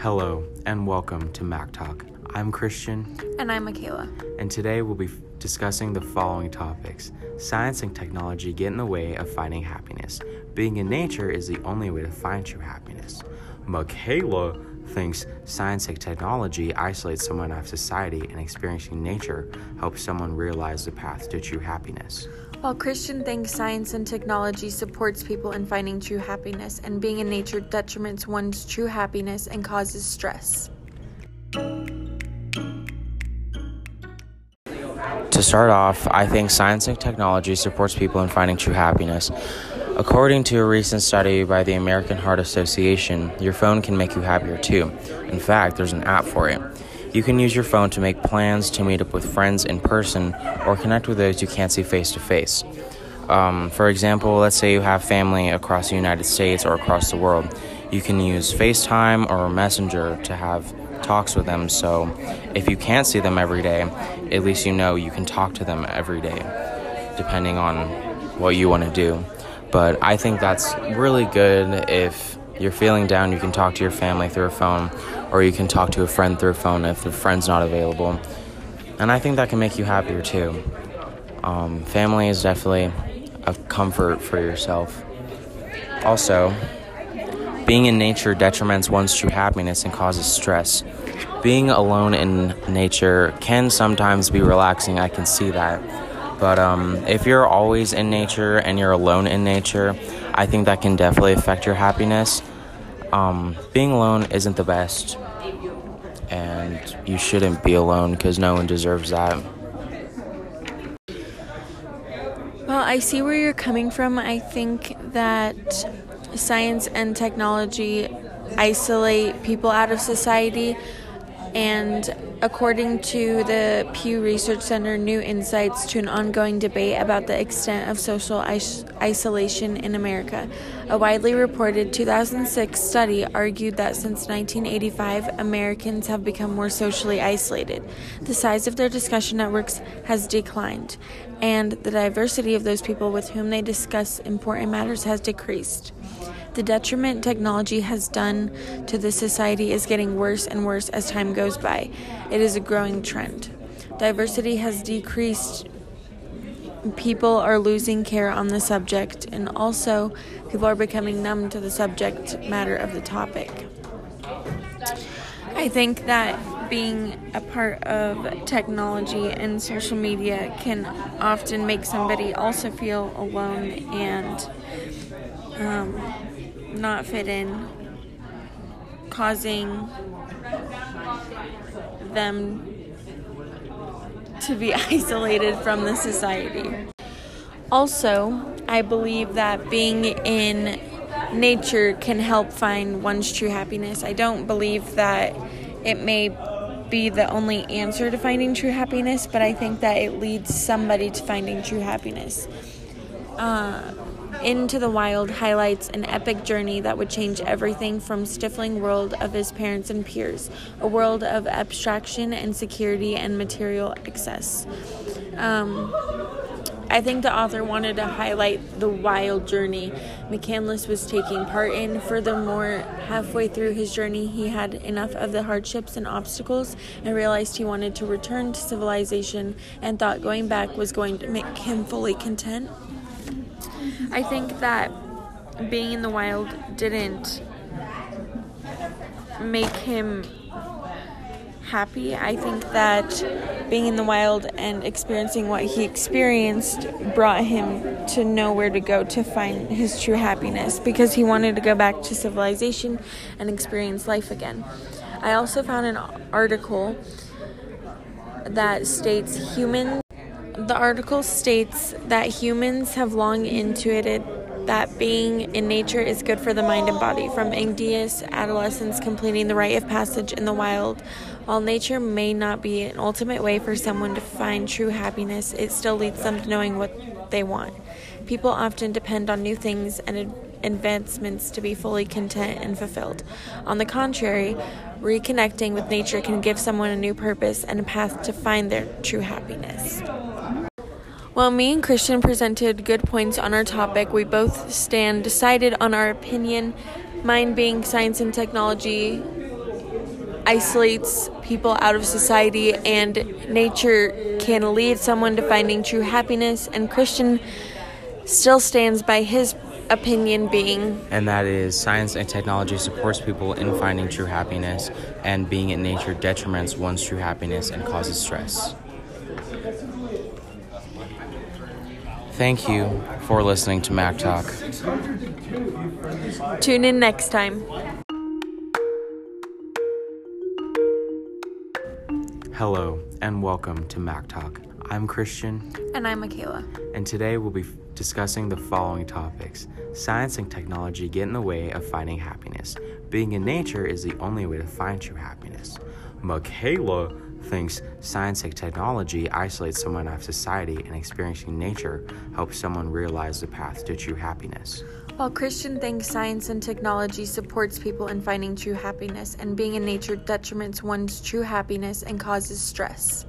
Hello, and welcome to Mac Talk. I'm Christian, And I'm Michaela. and today we'll be f- discussing the following topics Science and technology get in the way of finding happiness. Being in nature is the only way to find true happiness. Michaela thinks science and technology isolate someone out of society, and experiencing nature helps someone realize the path to true happiness. While Christian thinks science and technology supports people in finding true happiness, and being in nature detriments one's true happiness and causes stress. To start off, I think science and technology supports people in finding true happiness. According to a recent study by the American Heart Association, your phone can make you happier too. In fact, there's an app for it. You can use your phone to make plans to meet up with friends in person or connect with those you can't see face to face. For example, let's say you have family across the United States or across the world. You can use FaceTime or Messenger to have talks with them. So if you can't see them every day, at least you know you can talk to them every day, depending on what you want to do. But I think that's really good if you're feeling down, you can talk to your family through a phone, or you can talk to a friend through a phone if the friend's not available. And I think that can make you happier too. Um, family is definitely a comfort for yourself. Also, being in nature detriments one's true happiness and causes stress. Being alone in nature can sometimes be relaxing, I can see that. But um, if you're always in nature and you're alone in nature, I think that can definitely affect your happiness. Um, being alone isn't the best, and you shouldn't be alone because no one deserves that. Well, I see where you're coming from. I think that science and technology isolate people out of society. And according to the Pew Research Center, new insights to an ongoing debate about the extent of social is- isolation in America. A widely reported 2006 study argued that since 1985, Americans have become more socially isolated. The size of their discussion networks has declined, and the diversity of those people with whom they discuss important matters has decreased. The detriment technology has done to the society is getting worse and worse as time goes by. It is a growing trend. Diversity has decreased. People are losing care on the subject, and also people are becoming numb to the subject matter of the topic. I think that being a part of technology and social media can often make somebody also feel alone and um, not fit in, causing them to be isolated from the society. Also, I believe that being in nature can help find one's true happiness. I don't believe that it may be the only answer to finding true happiness, but I think that it leads somebody to finding true happiness. Uh, into the Wild highlights an epic journey that would change everything from stifling world of his parents and peers, a world of abstraction and security and material excess. Um, I think the author wanted to highlight the wild journey McCandless was taking part in. Furthermore, halfway through his journey, he had enough of the hardships and obstacles and realized he wanted to return to civilization and thought going back was going to make him fully content. I think that being in the wild didn't make him happy. I think that being in the wild and experiencing what he experienced brought him to know where to go to find his true happiness because he wanted to go back to civilization and experience life again. I also found an article that states humans the article states that humans have long intuited that being in nature is good for the mind and body. From anxious adolescents completing the rite of passage in the wild, while nature may not be an ultimate way for someone to find true happiness, it still leads them to knowing what they want. People often depend on new things and advancements to be fully content and fulfilled. On the contrary, reconnecting with nature can give someone a new purpose and a path to find their true happiness. While me and Christian presented good points on our topic, we both stand decided on our opinion, mine being science and technology isolates people out of society, and nature can lead someone to finding true happiness. And Christian still stands by his opinion being. And that is science and technology supports people in finding true happiness and being in nature detriments one's true happiness and causes stress. Thank you for listening to mac talk. Tune in next time. Hello and welcome to mac talk i'm christian and i'm michaela and today we'll be discussing the following topics Science and technology get in the way of finding happiness. Being in nature is the only way to find true happiness. Michaela thinks science and technology isolates someone out of society and experiencing nature helps someone realize the path to true happiness. While Christian thinks science and technology supports people in finding true happiness and being in nature detriments one's true happiness and causes stress.